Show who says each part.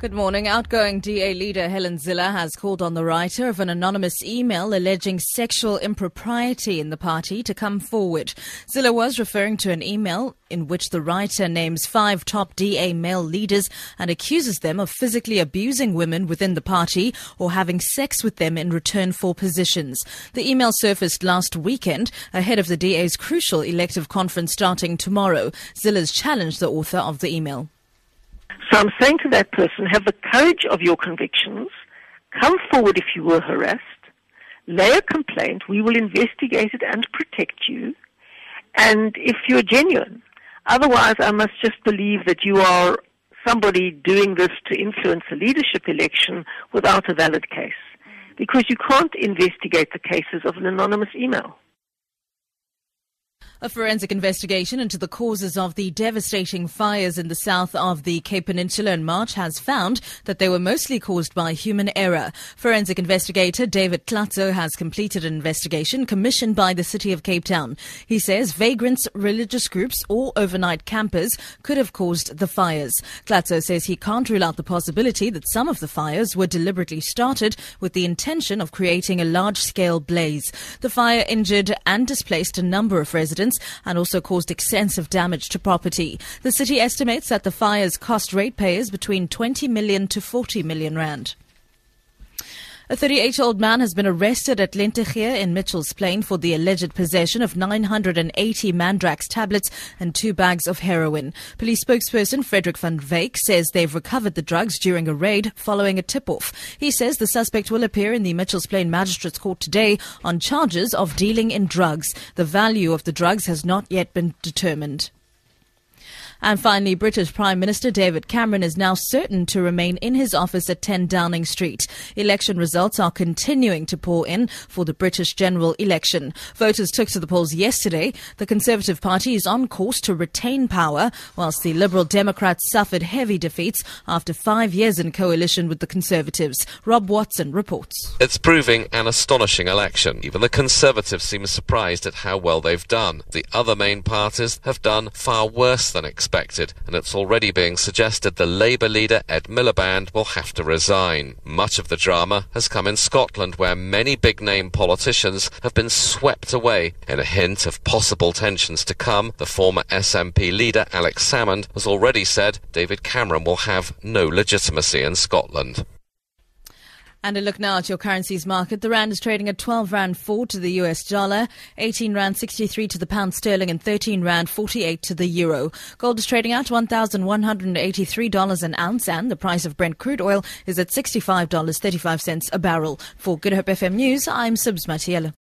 Speaker 1: Good morning. Outgoing DA leader Helen Zille has called on the writer of an anonymous email alleging sexual impropriety in the party to come forward. Zille was referring to an email in which the writer names five top DA male leaders and accuses them of physically abusing women within the party or having sex with them in return for positions. The email surfaced last weekend ahead of the DA's crucial elective conference starting tomorrow. Zille's challenged the author of the email.
Speaker 2: So I'm saying to that person, have the courage of your convictions, come forward if you were harassed, lay a complaint, we will investigate it and protect you, and if you're genuine. Otherwise, I must just believe that you are somebody doing this to influence a leadership election without a valid case. Because you can't investigate the cases of an anonymous email.
Speaker 1: A forensic investigation into the causes of the devastating fires in the south of the Cape Peninsula in March has found that they were mostly caused by human error. Forensic investigator David Klatzow has completed an investigation commissioned by the City of Cape Town. He says vagrants, religious groups, or overnight campers could have caused the fires. Klatzow says he can't rule out the possibility that some of the fires were deliberately started with the intention of creating a large scale blaze. The fire injured and displaced a number of residents and also caused extensive damage to property. The city estimates that the fires cost ratepayers between 20 million to 40 million rand. A 38 year old man has been arrested at Lentegeur in Mitchell's Plain for the alleged possession of 980 Mandrax tablets and two bags of heroin. Police spokesperson Frederick van Wyk says they've recovered the drugs during a raid following a tip off. He says the suspect will appear in the Mitchell's Plain Magistrates Court today on charges of dealing in drugs. The value of the drugs has not yet been determined. And finally, British Prime Minister David Cameron is now certain to remain in his office at 10 Downing Street. Election results are continuing to pour in for the British general election. Voters took to the polls yesterday. The Conservative Party is on course to retain power, whilst the Liberal Democrats suffered heavy defeats after five years in coalition with the Conservatives. Rob Watson reports.
Speaker 3: It's proving an astonishing election. Even the Conservatives seem surprised at how well they've done. The other main parties have done far worse than expected expected, and it's already being suggested the Labour leader Ed Miliband will have to resign. Much of the drama has come in Scotland, where many big name politicians have been swept away. In a hint of possible tensions to come, the former SNP leader Alex Salmond has already said David Cameron will have no legitimacy in Scotland.
Speaker 1: And a look now at your currencies market. The rand is trading at 12 rand 4 to the US dollar, 18 rand 63 to the pound sterling, and 13 rand 48 to the euro. Gold is trading at $1,183 an ounce, and the price of Brent crude oil is at $65.35 a barrel. For Good Hope FM News, I'm Sibs Matiela.